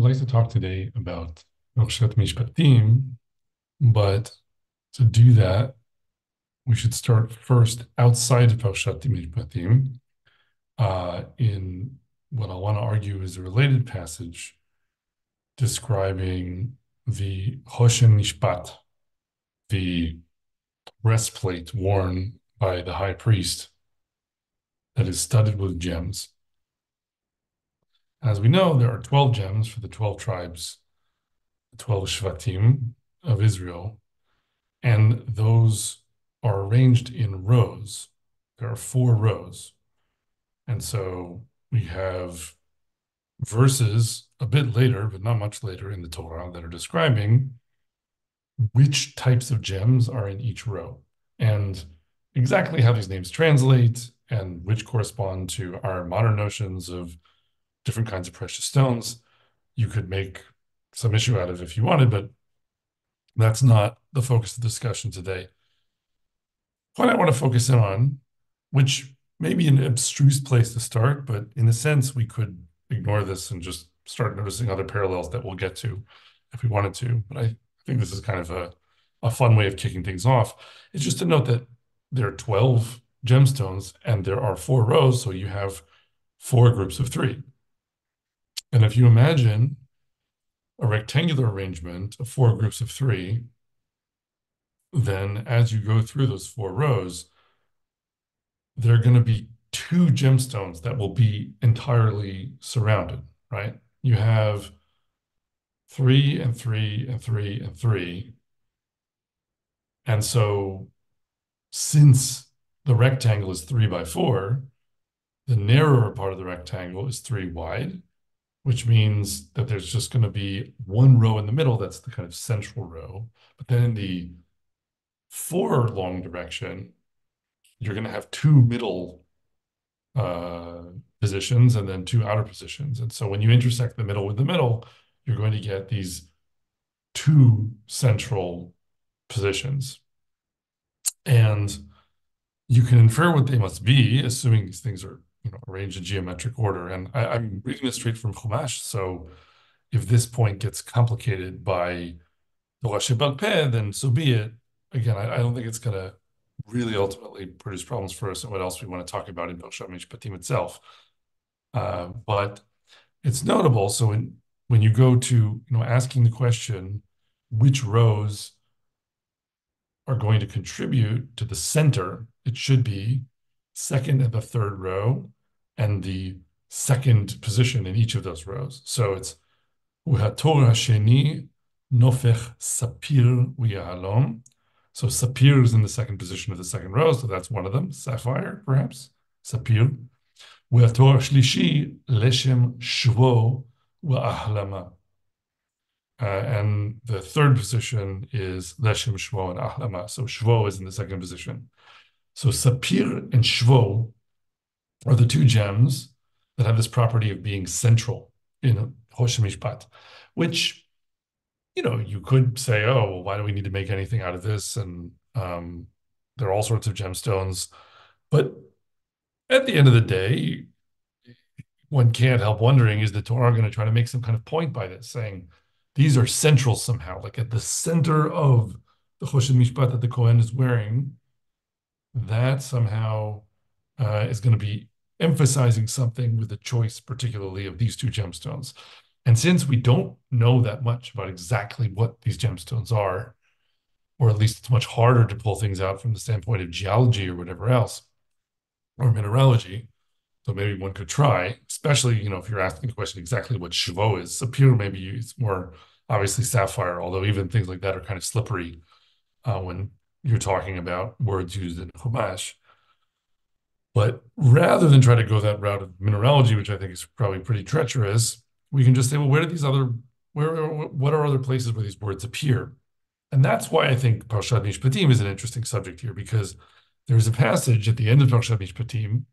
I'd like to talk today about Parshat Mishpatim, but to do that, we should start first outside of Parshat Mishpatim, uh, in what I want to argue is a related passage describing the Choshen Mishpat, the breastplate worn by the high priest that is studded with gems. As we know, there are 12 gems for the 12 tribes, the 12 Shvatim of Israel, and those are arranged in rows. There are four rows. And so we have verses a bit later, but not much later in the Torah, that are describing which types of gems are in each row and exactly how these names translate and which correspond to our modern notions of different kinds of precious stones. You could make some issue out of if you wanted, but that's not the focus of the discussion today. What I want to focus in on, which may be an abstruse place to start, but in a sense, we could ignore this and just start noticing other parallels that we'll get to if we wanted to. But I think this is kind of a, a fun way of kicking things off. It's just to note that there are 12 gemstones and there are four rows, so you have four groups of three. And if you imagine a rectangular arrangement of four groups of three, then as you go through those four rows, there are going to be two gemstones that will be entirely surrounded, right? You have three and three and three and three. And so since the rectangle is three by four, the narrower part of the rectangle is three wide, which means that there's just going to be one row in the middle that's the kind of central row. But then in the four long direction, you're going to have two middle uh, positions and then two outer positions. And so when you intersect the middle with the middle, you're going to get these two central positions. And you can infer what they must be, assuming these things are you know, arranged in geometric order. And I, am reading this straight from Chumash, so if this point gets complicated by the Rashi Peh, then so be it. Again, I, I don't think it's going to really ultimately produce problems for us and what else we want to talk about in Parshat Mishpatim itself. Uh, but it's notable. So when when you go to you know asking the question, which rows are going to contribute to the center, it should be second and the third row and the second position in each of those rows. So it's Uhator Hasheni Nofech Sapir Uyahalom. So Sapir is in the second position of the second row, so that's one of them. Sapphire, perhaps. Sapir. Uhator Shlishi Leshem Shvo U'ahlama. Uh, and the third position is Leshem Shvo and Ahlama. So Shvo is in the second position. So Sapir and Shvo are the two gems that have this property of being central in Choshen Mishpat, which, you know, you could say, oh, well, why do we need to make anything out of this? And um, there are all sorts of gemstones. But at the end of the day, one can't help wondering, is the Torah going to try to make some kind of point by this, saying these are central somehow, like at the center of the Choshen Mishpat that the Kohen is wearing, that somehow uh, is going to be emphasizing something with the choice, particularly of these two gemstones. And since we don't know that much about exactly what these gemstones are, or at least it's much harder to pull things out from the standpoint of geology or whatever else, or mineralogy, so maybe one could try, especially, you know, if you're asking the question exactly what Shvo is. Sapir, maybe it's more obviously sapphire, although even things like that are kind of slippery uh, when you're talking about words used in Chumash. But rather than try to go that route of mineralogy, which I think is probably pretty treacherous, we can just say, well, where do these other, where, what are other places where these words appear? And that's why I think Parshat Mishpatim is an interesting subject here, because there's a passage at the end of Parshat Mishpatim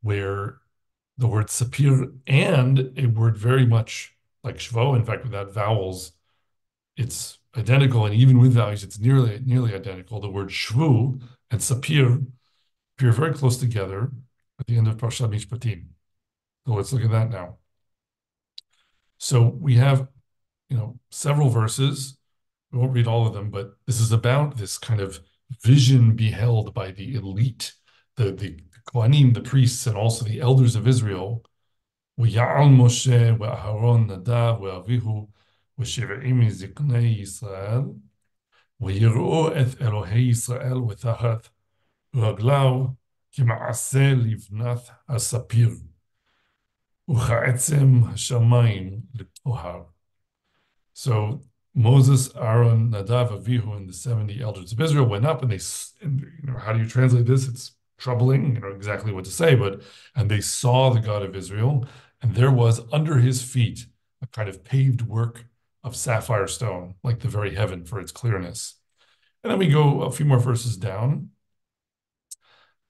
where the word sapir and a word very much like shvo, in fact, without vowels, it's identical, and even with values, it's nearly nearly identical. The word shvu and sapir appear very close together at the end of Parshat Mishpatim. So let's look at that now. So we have, you know, several verses. We won't read all of them, but this is about this kind of vision beheld by the elite, the the Kohanim, the priests, and also the elders of Israel. We Moshe, Aharon, Nadav, we Avihu, ואביהו ושבעים מזקני ישראל ויראו את אלוהי ישראל ותחת רגליו כמעשה לבנת הספיר וכעצם השמיים לטוהר. So Moses, Aaron, Nadav, Avihu, and the 70 elders of Israel went up and they, and, you know, how do you translate this? It's troubling, you know, exactly what to say, but, and they saw the God of Israel, and there was under his feet a kind of paved work of sapphire stone, like the very heaven for its clearness. And then we go a few more verses down,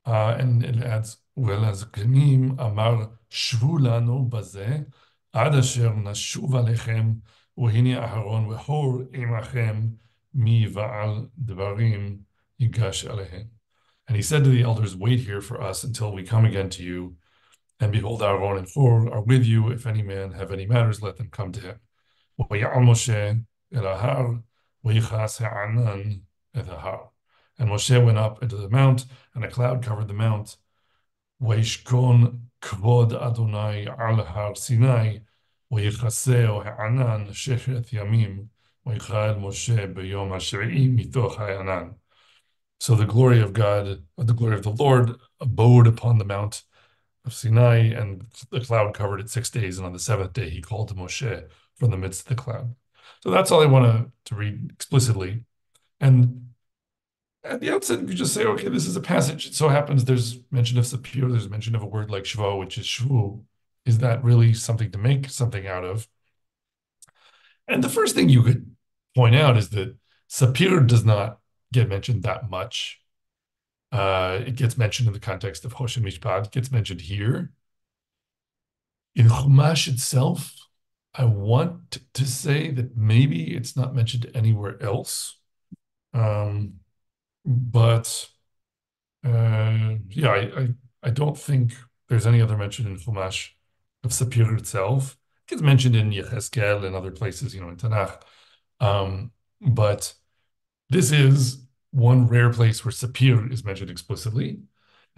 uh, and it adds, "Well as Ganim Amar Shvulano Lanu Bazeh Ad Nashuv Alechem Uhini Aharon Wehor Imachem Mi Vaal Devarim Yigash Alehem." And he said to the elders, "Wait here for us until we come again to you." And behold, Aaron and Hor are with you. If any man have any matters, let them come to him. ויעל משה אל ההר ויכעס הענן את ההר. And Moshe went up into the mount, and a cloud covered the mount. וישכון כבוד אדוני על הר סיני, ויכסהו הענן ששת ימים, ויכהל משה ביום השביעי מתוך הענן. So the glory of God, the glory of the Lord, abode upon the mount of Sinai, and the cloud covered it six days. And on the seventh day, he called to Moshe from the midst of the cloud. So that's all I want to, read explicitly. And at the outset, you just say, okay, this is a passage. It so happens there's mention of Sapir, there's mention of a word like Shvo, which is Shvu. Is that really something to make something out of? And the first thing you could point out is that Sapir does not get mentioned that much. Uh, it gets mentioned in the context of Hoshen Mishpat, gets mentioned here. In Chumash itself, I want to say that maybe it's not mentioned anywhere else. Um, but uh, yeah, I, I, I don't think there's any other mention in Chumash of Sapir itself. It gets mentioned in Yecheskel and other places, you know, in Tanakh. Um, but this is one rare place where Sapir is mentioned explicitly.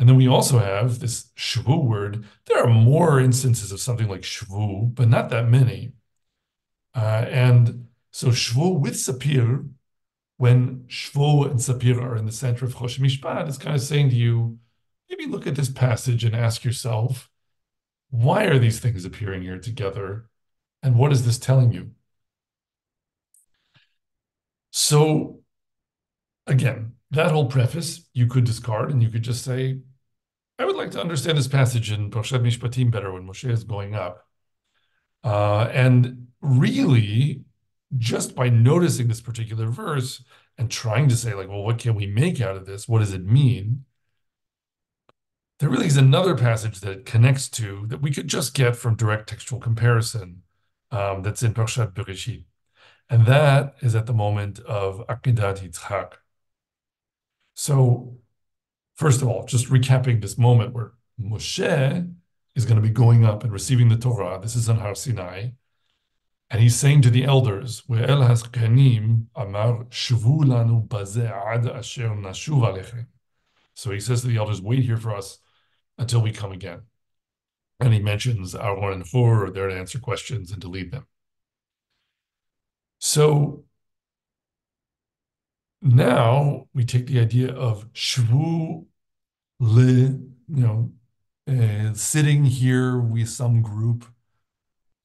And then we also have this shvu word. There are more instances of something like shvu, but not that many. Uh, and so shvu with Sapir, when shvu and Sapir are in the center of Chosh Mishpat, is kind of saying to you, maybe look at this passage and ask yourself, why are these things appearing here together? And what is this telling you? So again, that whole preface you could discard and you could just say, like to understand this passage in Parshat Mishpatim better when Moshe is going up. Uh, and really, just by noticing this particular verse and trying to say, like, well, what can we make out of this? What does it mean? There really is another passage that connects to that we could just get from direct textual comparison um, that's in Parshat Bereshit. And that is at the moment of Akedat Yitzchak. So, first of all, just recapping this moment where Moshe is going to be going up and receiving the Torah. This is on Har Sinai. And he's saying to the elders, Ve'el haskanim amar shvu lanu bazeh ad asher nashuv alechem. So he says to the elders, wait here for us until we come again. And he mentions Aaron and Hur are there to answer questions and to lead them. So now we take the idea of shvu you know, uh, sitting here with some group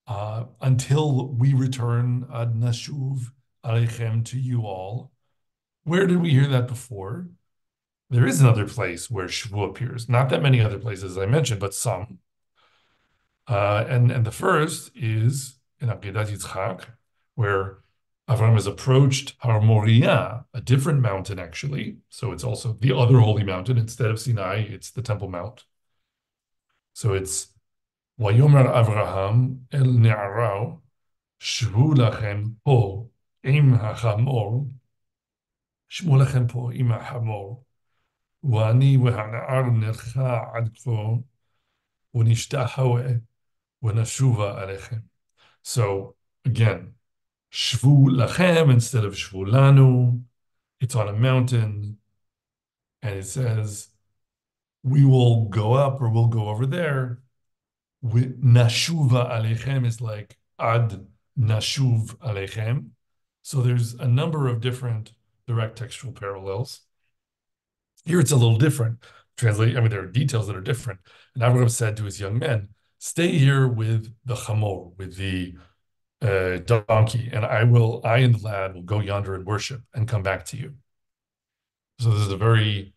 uh, until we return ad nashuv alechem to you all. Where did we hear that before? There is another place where shvu appears. Not that many other places, I mentioned, but some. Uh, and and the first is in Akedat Yitzchak, where Avram has approached Har Moriah, a different mountain actually. So it's also the other holy mountain. Instead of Sinai, it's the Temple Mount. So it's Vayomer Avraham el Ne'arau Shvu lachem po im hachamor Shmu lachem po im hachamor ואני והנער נלכה עד כה ונשתחווה ונשובה עליכם. So again, shvu lachem instead of shvu lanu. It's on a mountain, and it says, "We will go up or we'll go over there." Nashuva alechem is like ad nashuv alechem. So there's a number of different direct textual parallels. Here it's a little different. Translate, I mean, there are details that are different. And Abraham said to his young men, stay here with the chamor, with the uh, donkey, and I will, I and the lad will go yonder and worship and come back to you. So this is a very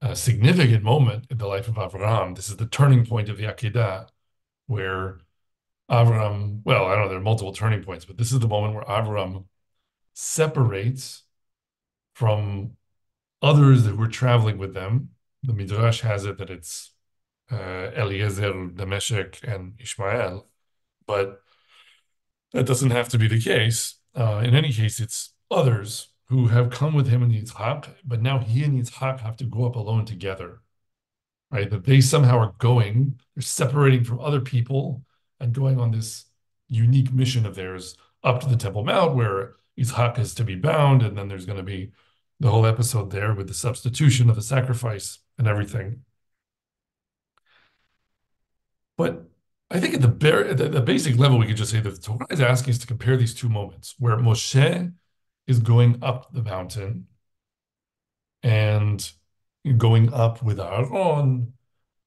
uh, significant moment in the life of Avram. This is the turning point of the Akedah, where Avram, well, I don't know, there are multiple turning points, but this is the moment where Avram separates from others that were traveling with them. The Midrash has it that it's uh, Eliezer, Dameshek, and Ishmael, but that doesn't have to be the case. Uh, in any case, it's others who have come with him and Yitzhak, but now he and Yitzhak have to go up alone together, right? That they somehow are going, they're separating from other people and going on this unique mission of theirs up to the Temple Mount where Yitzhak is to be bound, and then there's going to be the whole episode there with the substitution of the sacrifice and everything. But I think at the, bare, the, basic level, we could just say that the Torah is asking us to compare these two moments where Moshe is going up the mountain and going up with Aaron,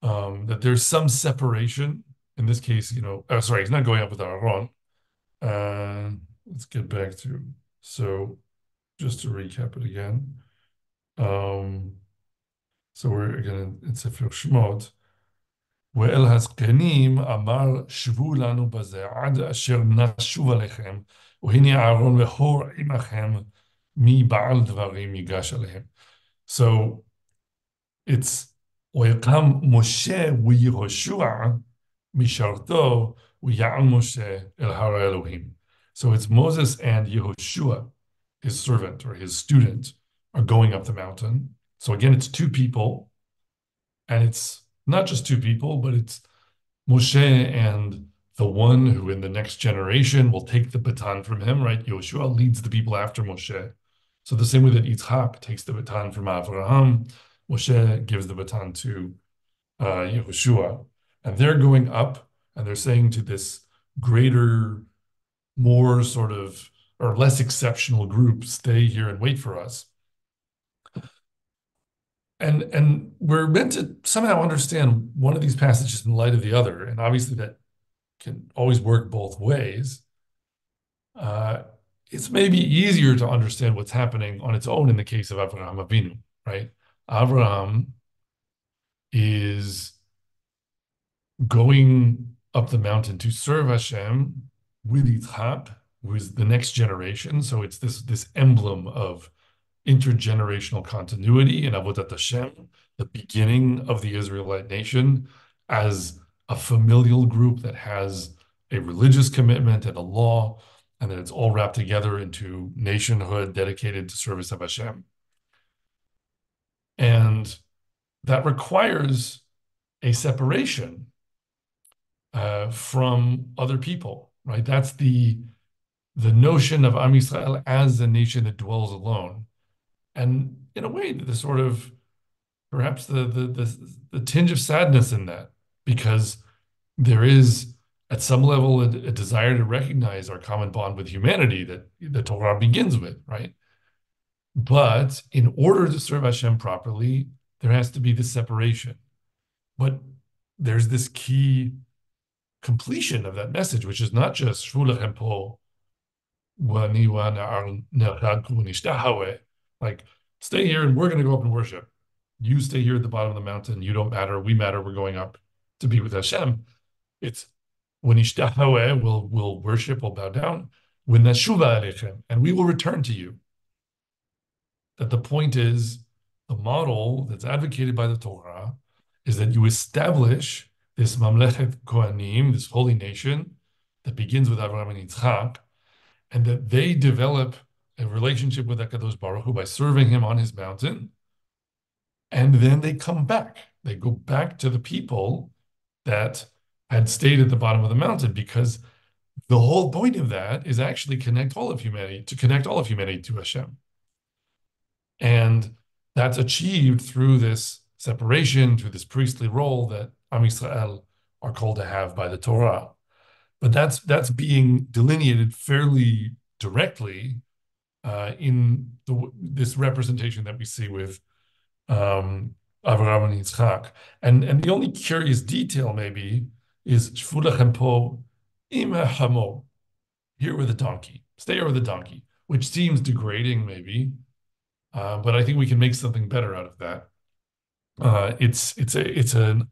um, that there's some separation. In this case, you know, oh, sorry, he's not going up with Aaron. Uh, let's get back to, so just to recap it again. Um, so we're again in Sefer Shemot. ואל הזקנים אמר שבו לנו בזה עד אשר נשוב עליכם והנה אהרון וחור עמכם מבעל דברים ייגש עליהם. So it's ויקם משה ויהושע משרתו ויעל משה אל הר האלוהים. So it's Moses and Yehoshua, his servant or his student, are going up the mountain. So again, it's two people, and it's not just two people, but it's Moshe and the one who in the next generation will take the baton from him, right? Yoshua leads the people after Moshe. So the same way that Yitzhak takes the baton from Avraham, Moshe gives the baton to uh, Yehoshua. And they're going up and they're saying to this greater, more sort of, or less exceptional group, stay here and wait for us and and we're meant to somehow understand one of these passages in light of the other and obviously that can always work both ways uh, it's maybe easier to understand what's happening on its own in the case of Avraham Avinu, right? Avraham is going up the mountain to serve Hashem with Yitzhak, who is the next generation. So it's this this emblem of intergenerational continuity in Avodat Hashem, the beginning of the Israelite nation, as a familial group that has a religious commitment and a law, and that it's all wrapped together into nationhood dedicated to service of Hashem. And that requires a separation uh, from other people, right? That's the the notion of Am Yisrael as a nation that dwells alone and in a way, the sort of perhaps the the the, the tinge of sadness in that, because there is at some level a, a, desire to recognize our common bond with humanity that the Torah begins with, right? But in order to serve Hashem properly, there has to be this separation. But there's this key completion of that message, which is not just Shvulachem po like, stay here and we're going to go up and worship. You stay here at the bottom of the mountain. You don't matter. We matter. We're going up to be with Hashem. It's when Ishtahaweh will will worship, will bow down, when Nashuva Alechem, and we will return to you. That the point is, the model that's advocated by the Torah is that you establish this Mamlechet Kohanim, this holy nation that begins with Avraham and Yitzchak, and that they develop a relationship with Hakadosh Baruch by serving Him on His mountain, and then they come back. They go back to the people that had stayed at the bottom of the mountain because the whole point of that is actually connect all of humanity to connect all of humanity to Hashem. And that's achieved through this separation, through this priestly role that Am Yisrael are called to have by the Torah. But that's that's being delineated fairly directly uh, in the, this representation that we see with um, Avraham and Yitzchak. And, and the only curious detail maybe is Shvulachem po im hamor, here with a donkey, stay with a donkey, which seems degrading maybe, uh, but I think we can make something better out of that. Uh, it's it's a it's an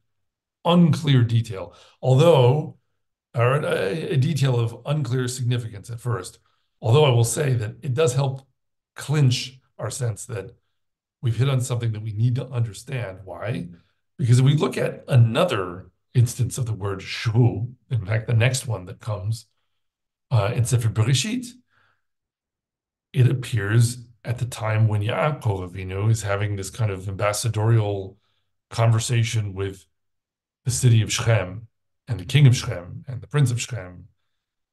unclear detail, although or a, a detail of unclear significance at first. Although I will say that it does help clinch our sense that we've hit on something that we need to understand. Why? Because if we look at another instance of the word shvu, in fact, the next one that comes uh, in Sefer Bereshit, it appears at the time when Yaakov Avinu is having this kind of ambassadorial conversation with the city of Shechem and the king of Shechem and the prince of Shechem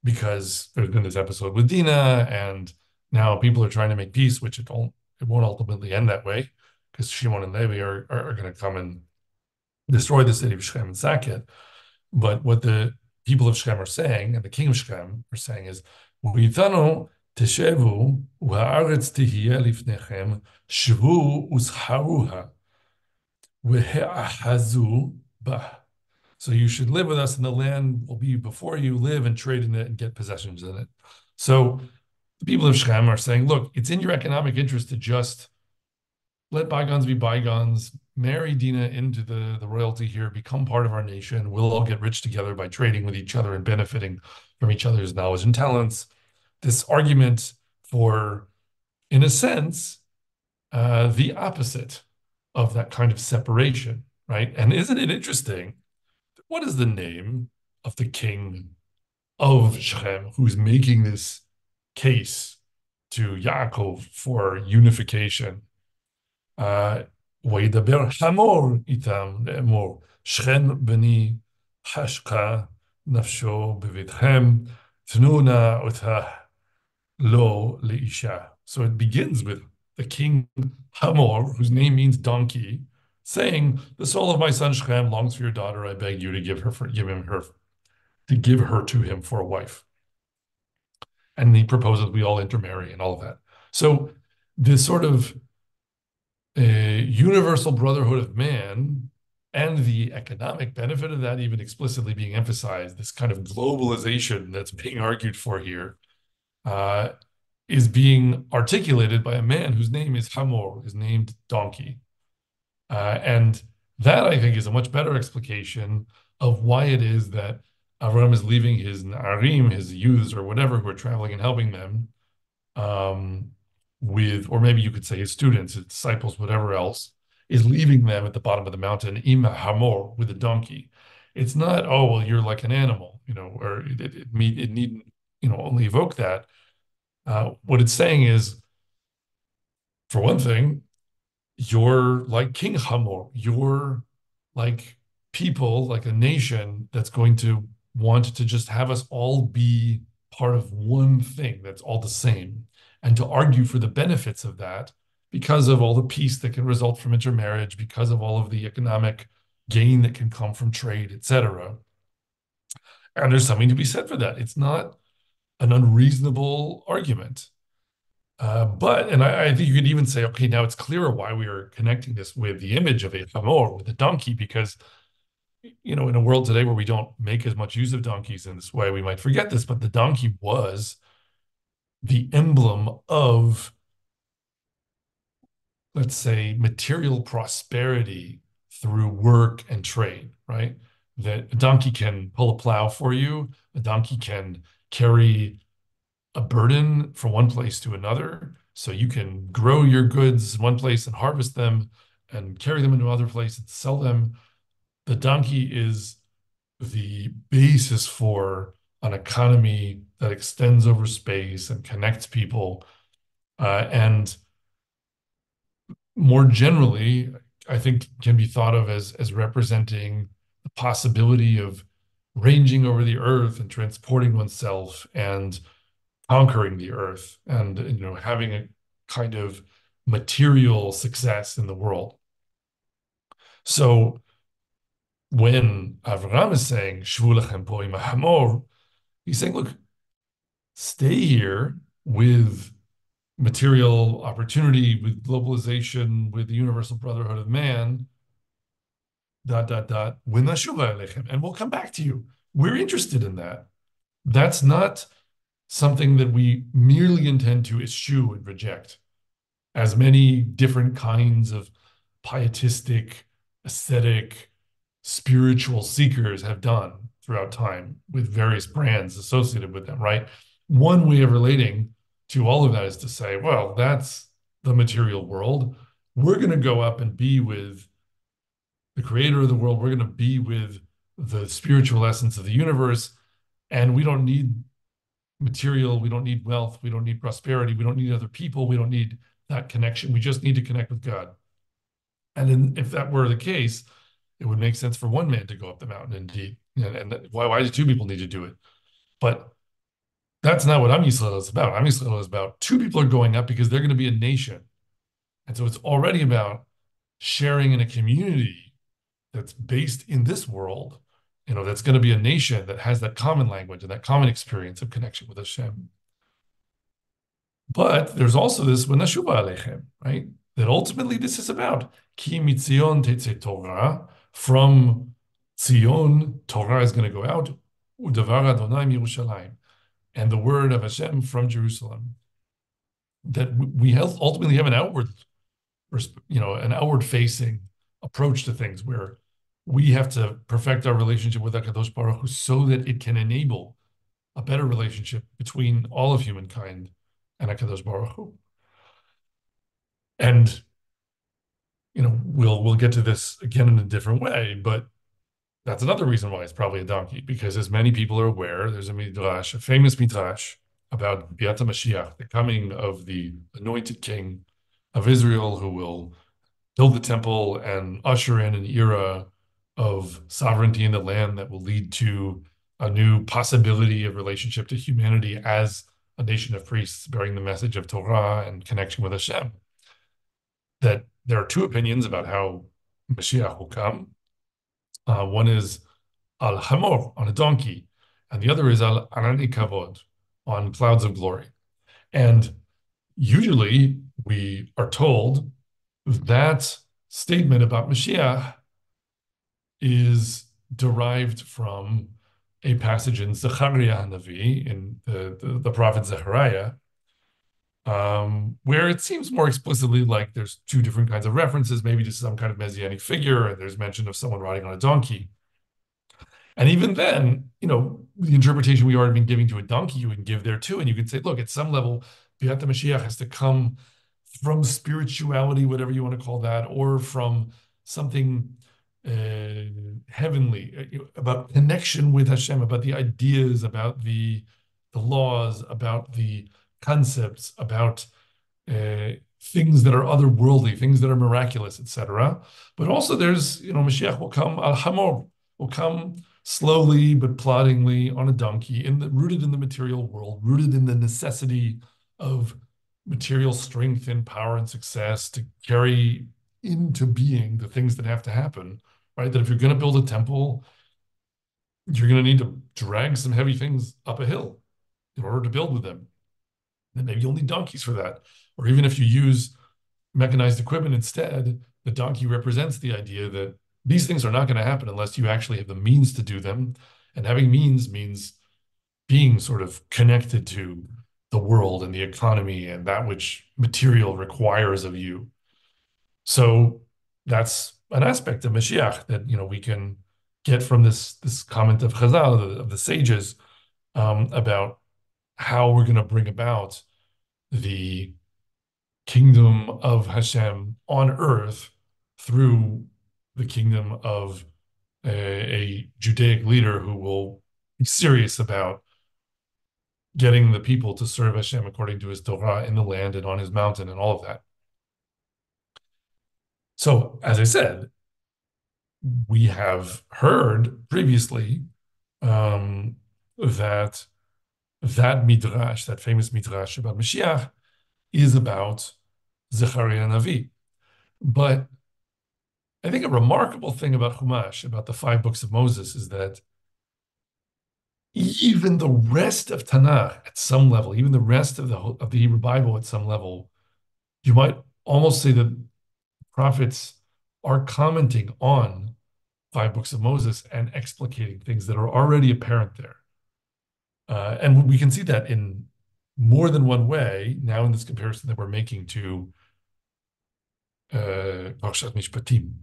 because there's been this episode with Dina, and now people are trying to make peace, which it won't it won't ultimately end that way because Shimon and Levi are, are, are going to come and destroy the city of Shechem and sack it. But what the people of Shechem are saying, and the king of Shechem are saying, is "Uitano teshevu u'haaretz tihiyeh lifnechem shvu bah." So you should live with us, and the land will be before you. Live and trade in it and get possessions in it. So the people of Shechem are saying, look, it's in your economic interest to just let bygones be bygones, marry Dinah into the, the royalty here, become part of our nation. We'll all get rich together by trading with each other and benefiting from each other's knowledge and talents. This argument for, in a sense, uh, the opposite of that kind of separation, right? And isn't it interesting what is the name of the king of Shechem who's making this case to Yaakov for unification? וידבר חמור איתם לאמור, שכן בני חשכה נפשו בביתכם, תנו נא אותה lo leisha. So it begins with the king Hamor, whose name means donkey, saying, "The soul of my son Shechem longs for your daughter. I beg you to give her for give him her to give her to him for a wife." And he proposes we all intermarry and all of that. So this sort of uh, universal brotherhood of man and the economic benefit of that even explicitly being emphasized, this kind of globalization that's being argued for here, uh, is being articulated by a man whose name is Hamor, is named donkey. Uh, and that, I think, is a much better explication of why it is that Avram is leaving his Narim, his youths, or whatever, who are traveling and helping them, um, with, or maybe you could say his students, his disciples, whatever else, is leaving them at the bottom of the mountain, ima hamor, with a donkey. It's not, oh, well, you're like an animal, you know, or it, it, it, it needn't, you know, only evoke that. Uh, what it's saying is, for one thing, you're like King Hamor. You're like people, like a nation that's going to want to just have us all be part of one thing that's all the same and to argue for the benefits of that because of all the peace that can result from intermarriage, because of all of the economic gain that can come from trade, etc. And there's something to be said for that. It's not an unreasonable argument. Uh, but, and I, I, think you could even say, okay, now it's clearer why we are connecting this with the image of a chamor, with a donkey, because, you know, in a world today where we don't make as much use of donkeys in this way, we might forget this, but the donkey was the emblem of, let's say, material prosperity through work and trade, right? That a donkey can pull a plow for you, a donkey can carry a burden from one place to another. So you can grow your goods one place and harvest them and carry them into another place and sell them. The donkey is the basis for an economy that extends over space and connects people. Uh, and more generally, I think can be thought of as, as representing the possibility of ranging over the earth and transporting oneself and conquering the earth and you know having a kind of material success in the world. So when Avram is saying Shvulechem poim he's saying, look, stay here with material opportunity, with globalization, with the universal brotherhood of man, dot dot dot, and we'll come back to you. We're interested in that. That's not something that we merely intend to eschew and reject, as many different kinds of pietistic, ascetic, spiritual seekers have done throughout time with various brands associated with them, right? One way of relating to all of that is to say, well, that's the material world. We're going to go up and be with the creator of the world. We're going to be with the spiritual essence of the universe. And we don't need material. We don't need wealth. We don't need prosperity. We don't need other people. We don't need that connection. We just need to connect with God. And then, if that were the case, it would make sense for one man to go up the mountain indeed. And, and why, why do two people need to do it? But that's not what Am Yisrael is about. Am Yisrael is about two people are going up because they're going to be a nation. And so it's already about sharing in a community that's based in this world, you know, that's going to be a nation that has that common language and that common experience of connection with Hashem. But there's also this v'nashuva alechem, right? That ultimately this is about ki mitzion tetze Torah. From Zion, Torah is going to go out. Yerushalayim, and the word of Hashem from Jerusalem. That we ultimately have an outward, you know, an outward facing approach to things where we have to perfect our relationship with HaKadosh Baruch Hu so that it can enable a better relationship between all of humankind and HaKadosh Baruch Hu. And, you know, we'll we'll get to this again in a different way, but that's another reason why it's probably a donkey, because as many people are aware, there's a midrash, a famous midrash about Biat Mashiach, the coming of the anointed king of Israel who will build the temple and usher in an era of sovereignty in the land that will lead to a new possibility of relationship to humanity as a nation of priests bearing the message of Torah and connection with Hashem. That there are two opinions about how Mashiach will come. Uh, one is al hamor on a donkey, and the other is al anani kavod on clouds of glory. And usually we are told that statement about Mashiach is derived from a passage in Zechariah Navi, in the, the, the prophet Zechariah, um, where it seems more explicitly like there's two different kinds of references, maybe to some kind of messianic figure, and there's mention of someone riding on a donkey. And even then, you know, the interpretation we already been giving to a donkey, you can give there too. And you can say, look, at some level, Biat Mashiach has to come from spirituality, whatever you want to call that, or from something heavenly, uh, about connection with Hashem, about the ideas, about the the laws, about the concepts, about uh, things that are otherworldly, things that are miraculous, etc. But also, there's you know, Mashiach will come al hamor, will come slowly but ploddingly on a donkey, in the, rooted in the material world, rooted in the necessity of material strength and power and success to carry into being the things that have to happen right? That if you're going to build a temple, you're going to need to drag some heavy things up a hill in order to build with them. And maybe you'll need donkeys for that. Or even if you use mechanized equipment instead, the donkey represents the idea that these things are not going to happen unless you actually have the means to do them. And having means means being sort of connected to the world and the economy and that which material requires of you. So that's an aspect of Mashiach that you know we can get from this this comment of Chazal of the, of the sages um, about how we're going to bring about the kingdom of Hashem on earth through the kingdom of a, a Judaic leader who will be serious about getting the people to serve Hashem according to his Torah in the land and on his mountain and all of that. So, as I said, we have heard previously um, that that midrash, that famous midrash about Mashiach, is about Zechariah Navi. But I think a remarkable thing about Chumash, about the five books of Moses, is that even the rest of Tanakh at some level, even the rest of the of the Hebrew Bible at some level, you might almost say that prophets are commenting on five books of Moses and explicating things that are already apparent there. Uh, and we can see that in more than one way now in this comparison that we're making to uh, Mishpatim.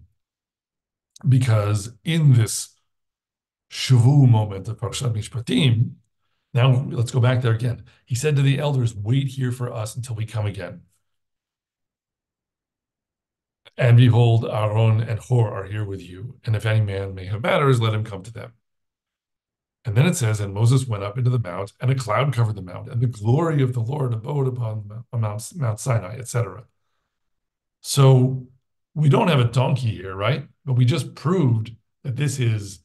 Because in this Shavu moment of Parshat Mishpatim, now let's go back there again. He said to the elders, Wait here for us until we come again. And behold, Aaron and Hur are here with you. And if any man may have matters, let him come to them. And then it says, And Moses went up into the mount, and a cloud covered the mount, and the glory of the Lord abode upon Mount, Mount Sinai, etc. So we don't have a donkey here, right? But we just proved that this is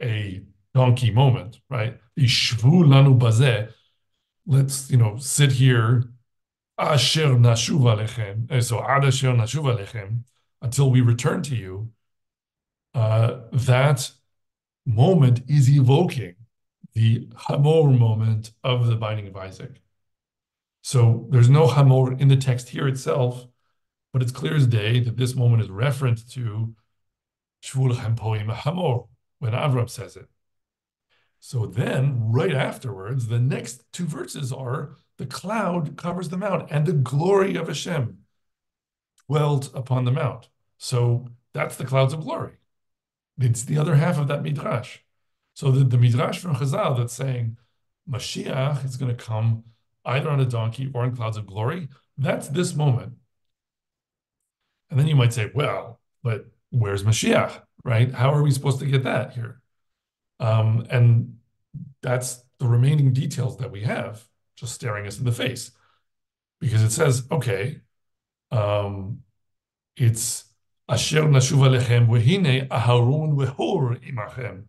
a donkey moment, right? Let's, you know, sit here. Asher nashuv alechem. Eh, so ad asher nashuv alechem. Until we return to you. Uh, that moment is evoking the Hamor moment of the binding of Isaac. So there's no Hamor in the text here itself, but it's clear as day that this moment is referenced to Shvul Poim Hamor when Avram says it. So then, right afterwards, the next two verses are the cloud covers the mount and the glory of Hashem dwelt upon the mount. So that's the clouds of glory. It's the other half of that midrash. So the, the midrash from Chazal that's saying Mashiach is going to come either on a donkey or in clouds of glory, that's this moment. And then you might say, well, but where's Mashiach, right? How are we supposed to get that here? Um, and that's the remaining details that we have just staring us in the face. Because it says, okay, um, it's Asher nashuv alechem v'hine Aharon v'hur imachem.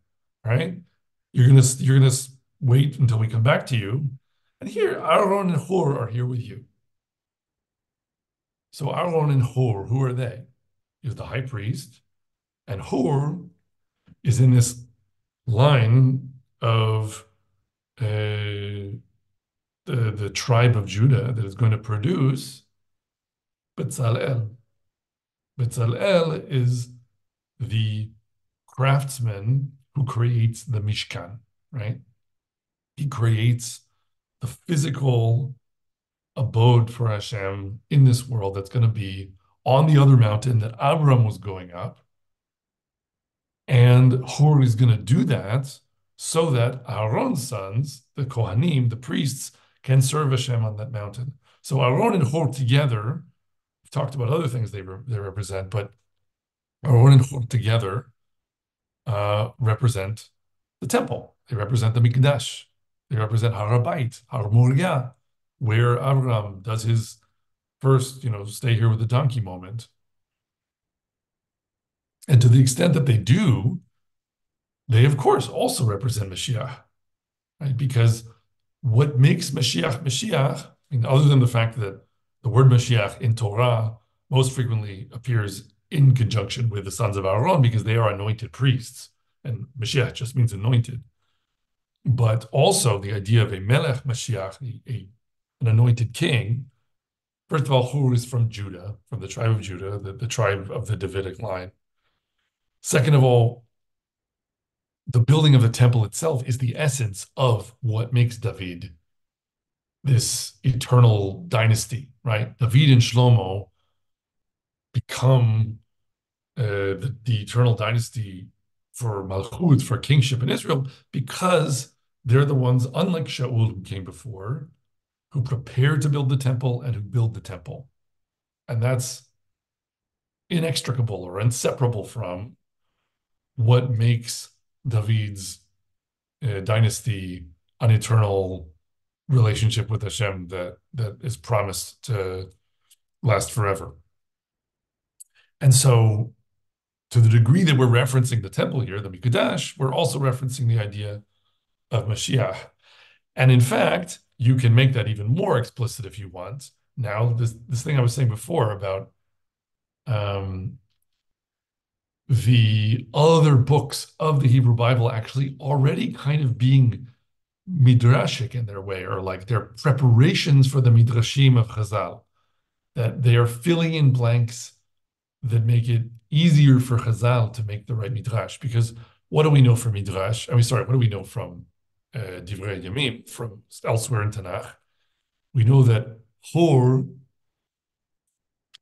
Right? You're gonna you're gonna wait until we come back to you, and here Aaron and Hur are here with you. So Aaron and Hur, who are they? Is the high priest, and Hur is in this line of uh, the the tribe of Judah that is going to produce Betzalel. Betzalel is the craftsman who creates the Mishkan, right? He creates the physical abode for Hashem in this world that's going to be on the other mountain that Abram was going up. And Hur is going to do that so that Aaron's sons, the Kohanim, the priests, can serve Hashem on that mountain. So Aaron and Hur together we've talked about other things they, re they represent, but Aaron and Hur together uh, represent the temple. They represent the Mikdash. They represent Har HaBayit, Har Moriah, where Avram does his first, you know, stay here with the donkey moment. And to the extent that they do, they of course also represent Mashiach, right? Because what makes Mashiach Mashiach, mean, other than the fact that the word Mashiach in Torah most frequently appears in conjunction with the sons of Aaron because they are anointed priests, and Mashiach just means anointed. But also the idea of a Melech Mashiach, a, a, an anointed king. First of all, who is from Judah, from the tribe of Judah, the, the tribe of the Davidic line. Second of all, the building of the temple itself is the essence of what makes David this eternal dynasty, right? David and Shlomo become uh, the, the, eternal dynasty for Malchut, for kingship in Israel, because they're the ones, unlike Shaul who came before, who prepared to build the temple and who build the temple. And that's inextricable or inseparable from what makes David's uh, dynasty an eternal relationship with Hashem that that is promised to last forever. And so, to the degree that we're referencing the temple here, the Mikdash, we're also referencing the idea of Mashiach. And in fact, you can make that even more explicit if you want. Now, this this thing I was saying before about um, the other books of the Hebrew Bible actually already kind of being midrashic in their way, or like they're preparations for the midrashim of Chazal, that they are filling in blanks that make it easier for Chazal to make the right midrash. Because what do we know from midrash? I mean, sorry, what do we know from uh, Divrei Yamim, from elsewhere in Tanakh? We know that Hor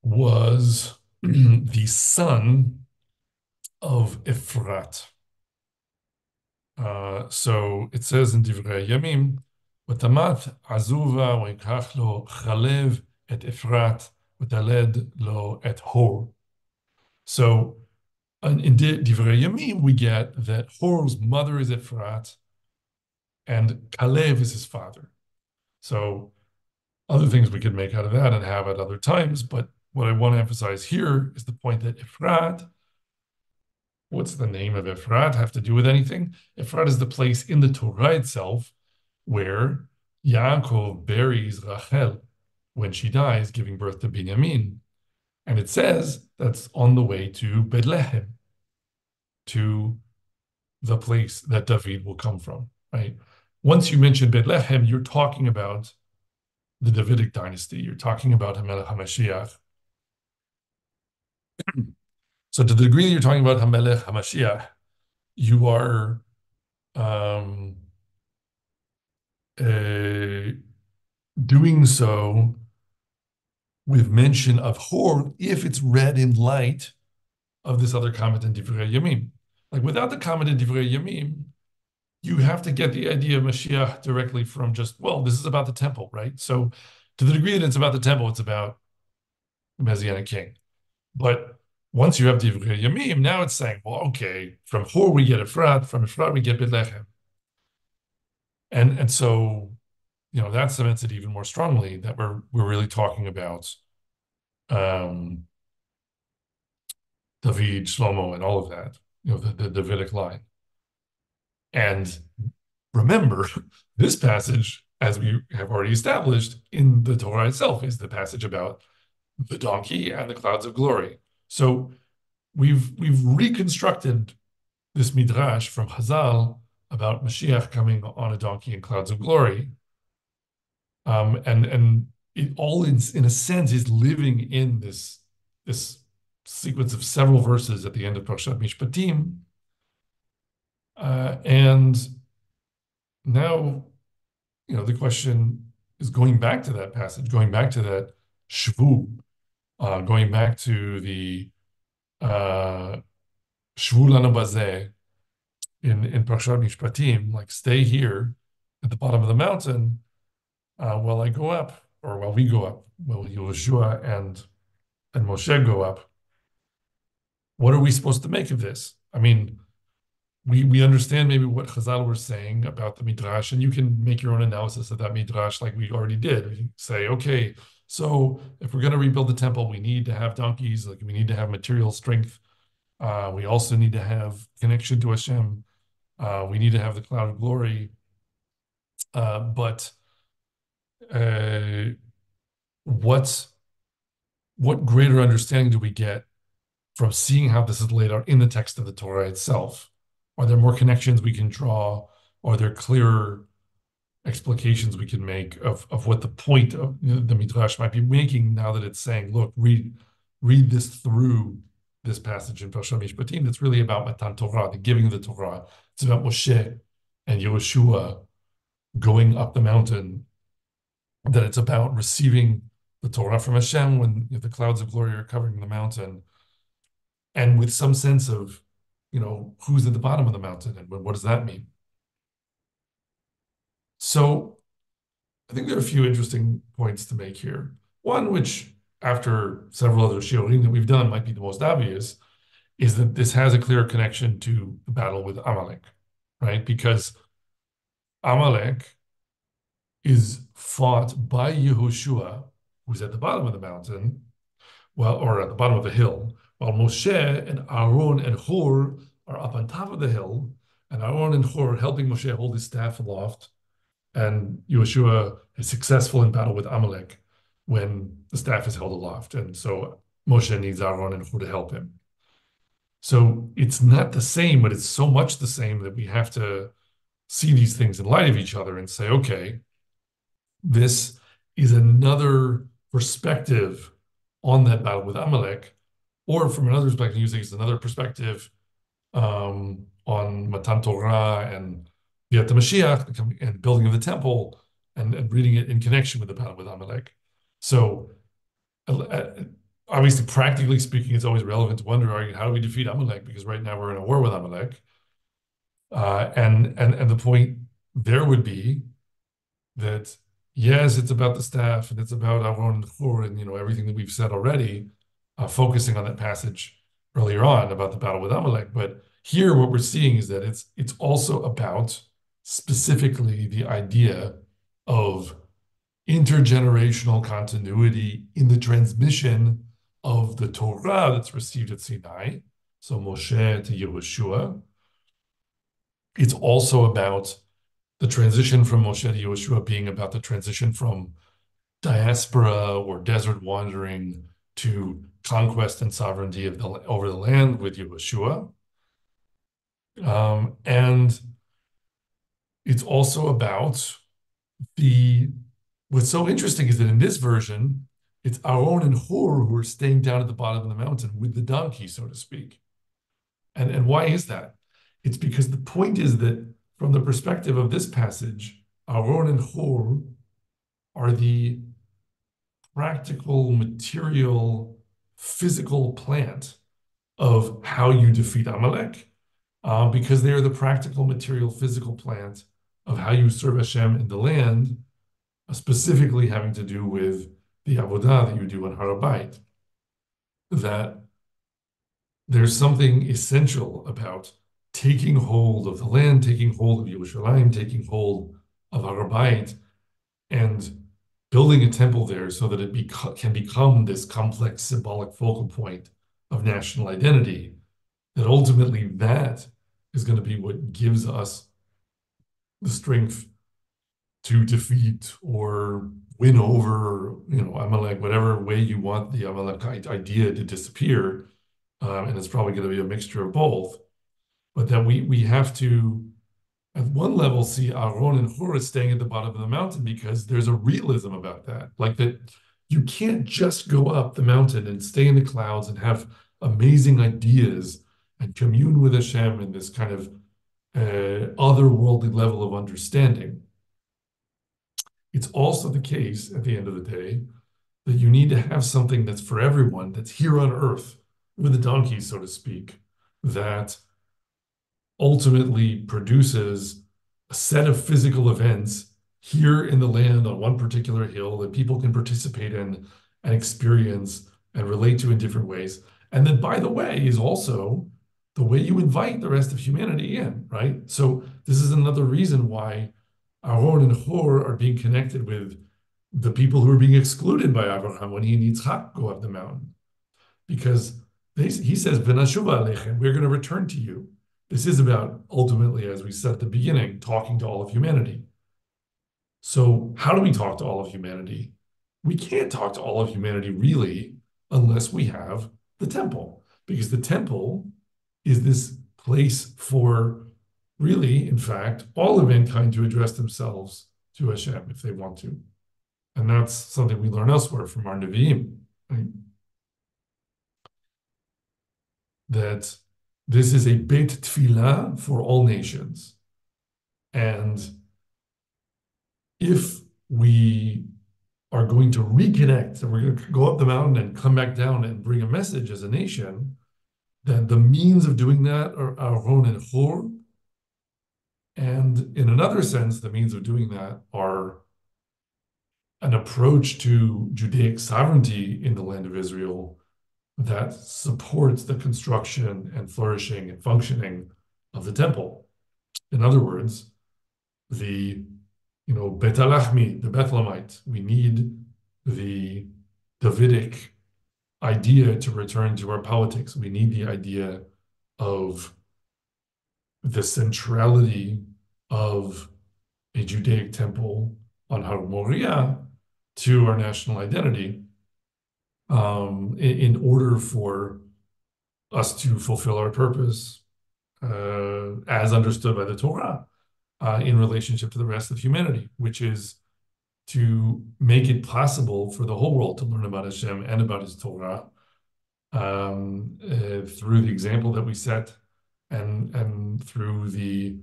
was the son of Efrat. Uh, so it says in Divrei Yamim, "V'tamat azuva v'ikach lo chalev et Efrat v'taled lo et Hor." So uh, in Divrei Yamim we get that Hor's mother is Efrat, and Kalev is his father. So other things we could make out of that and have at other times, but what I want to emphasize here is the point that Efrat What's the name of Ephrat have to do with anything? Ephrat is the place in the Torah itself where Yaakov buries Rachel when she dies, giving birth to Binyamin. And it says that's on the way to Bethlehem, to the place that David will come from, right? Once you mention Bethlehem, you're talking about the Davidic dynasty. You're talking about Hamelech HaMashiach. So to the degree that you're talking about Hamelech Hamashiach, you are um, uh, doing so with mention of Hor if it's read in light of this other comment in Divrei Yamim. Like without the comment in Divrei Yamim, you have to get the idea of Mashiach directly from just, well, this is about the temple, right? So to the degree that it's about the temple, it's about the Messianic king. But once you have Divrei Yamim, now it's saying, well, okay, from Hor we get Efrat, from Efrat we get Bethlehem. And and so, you know, that cements it even more strongly that we're we're really talking about um, David, Shlomo, and all of that, you know, the, the Davidic line. And remember, this passage, as we have already established in the Torah itself, is the passage about the donkey and the clouds of glory. So we've we've reconstructed this midrash from Chazal about Mashiach coming on a donkey in clouds of glory, um, and and it all in, in a sense is living in this this sequence of several verses at the end of Parshat Mishpatim, uh, and now you know the question is going back to that passage, going back to that shvu, going back to the uh, Shvu in in Parshat Mishpatim, like stay here at the bottom of the mountain uh, while I go up, or while we go up, while Yehoshua and and Moshe go up. What are we supposed to make of this? I mean, we we understand maybe what Chazal were saying about the midrash, and you can make your own analysis of that midrash, like we already did. We say, okay, so if we're going to rebuild the temple, we need to have donkeys, like we need to have material strength. Uh, we also need to have connection to Hashem. Uh, we need to have the cloud of glory. Uh, but uh, what what greater understanding do we get from seeing how this is laid out in the text of the Torah itself? Are there more connections we can draw? Are there clearer explications we can make of, of what the point of the midrash might be making now that it's saying, look, read read this through this passage in Parshat Mishpatim. That's really about Matan Torah, the giving of the Torah. It's about Moshe and Yehoshua going up the mountain. That it's about receiving the Torah from Hashem when the clouds of glory are covering the mountain, and with some sense of, you know, who's at the bottom of the mountain and what does that mean? So I think there are a few interesting points to make here. One, which after several other shiurim that we've done might be the most obvious, is that this has a clear connection to the battle with Amalek, right? Because Amalek is fought by Yehoshua, who's at the bottom of the mountain, well, or at the bottom of the hill, while Moshe and Aaron and Hur are up on top of the hill, and Aaron and Hur helping Moshe hold his staff aloft, and Yehoshua is successful in battle with Amalek when the staff is held aloft. And so Moshe needs Aaron and Hur to help him. So it's not the same, but it's so much the same that we have to see these things in light of each other and say, okay, this is another perspective on that battle with Amalek, or from another perspective, using another perspective um, on Matan Torah and Biat Mashiach and building of the temple and, and reading it in connection with the battle with Amalek. So obviously, practically speaking, it's always relevant to wonder, how do we defeat Amalek? Because right now we're in a war with Amalek. Uh, and, and, and the point there would be that, yes, it's about the staff and it's about Aaron and Hur and, you know, everything that we've said already, uh, focusing on that passage earlier on about the battle with Amalek. But here, what we're seeing is that it's, it's also about specifically the idea of intergenerational continuity in the transmission of the Torah that's received at Sinai, so Moshe to Yehoshua. It's also about the transition from Moshe to Yehoshua being about the transition from diaspora or desert wandering to conquest and sovereignty of the, over the land with Yehoshua. Um, and it's also about the what's so interesting is that in this version, it's Aaron and Hur who are staying down at the bottom of the mountain with the donkey, so to speak. And, and why is that? It's because the point is that from the perspective of this passage, Aaron and Hur are the practical, material, physical plant of how you defeat Amalek, uh, because they are the practical, material, physical plant of how you serve Hashem in the land specifically having to do with the avodah that you do on Har HaBayit. That there's something essential about taking hold of the land, taking hold of Yerushalayim, taking hold of Har HaBayit, and building a temple there so that it can become this complex symbolic focal point of national identity, that ultimately that is going to be what gives us the strength to defeat or win over, you know, Amalek, whatever way you want the Amalekite idea to disappear. Um, and it's probably going to be a mixture of both. But that we we have to, at one level, see Aaron and Hur staying at the bottom of the mountain because there's a realism about that. Like that you can't just go up the mountain and stay in the clouds and have amazing ideas and commune with Hashem in this kind of uh, otherworldly level of understanding it's also the case at the end of the day that you need to have something that's for everyone, that's here on earth with the donkey, so to speak, that ultimately produces a set of physical events here in the land on one particular hill that people can participate in and experience and relate to in different ways. And then, by the way, is also the way you invite the rest of humanity in, right? So, this is another reason why Aaron and Hur are being connected with the people who are being excluded by Abraham when he needs Yitzchak go up the mountain. Because they, he says, we're going to return to you. This is about ultimately, as we said at the beginning, talking to all of humanity. So, how do we talk to all of humanity? We can't talk to all of humanity really unless we have the temple, because the temple is this place for really, in fact, all of mankind to address themselves to Hashem if they want to. And that's something we learn elsewhere from our Nevi'im. Right? That this is a Beit Tfilah for all nations. And if we are going to reconnect and we're going to go up the mountain and come back down and bring a message as a nation, then the means of doing that are Aaron and Hur, and in another sense, the means of doing that are an approach to Judaic sovereignty in the land of Israel that supports the construction and flourishing and functioning of the temple. In other words, the you know Bet Alachmi, the Bethlehemite, we need the Davidic idea to return to our politics. We need the idea of the centrality of a Judaic temple on Har Moriah to our national identity in, in order for us to fulfill our purpose uh, as understood by the Torah uh, in relationship to the rest of humanity, which is to make it possible for the whole world to learn about Hashem and about His Torah um, uh, through the example that we set and and through the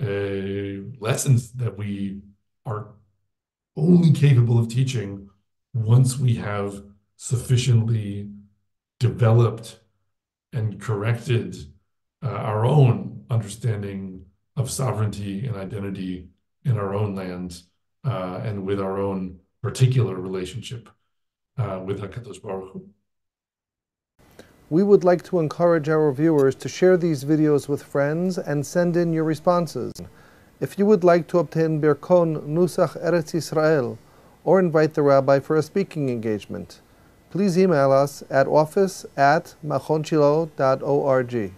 uh, lessons that we are only capable of teaching once we have sufficiently developed and corrected uh, our own understanding of sovereignty and identity in our own land uh, and with our own particular relationship uh, with HaKadosh Baruch Hu. We would like to encourage our viewers to share these videos with friends and send in your responses. If you would like to obtain Birkon Nusach Eretz Israel or invite the rabbi for a speaking engagement, please email us at office at machonshilo.org.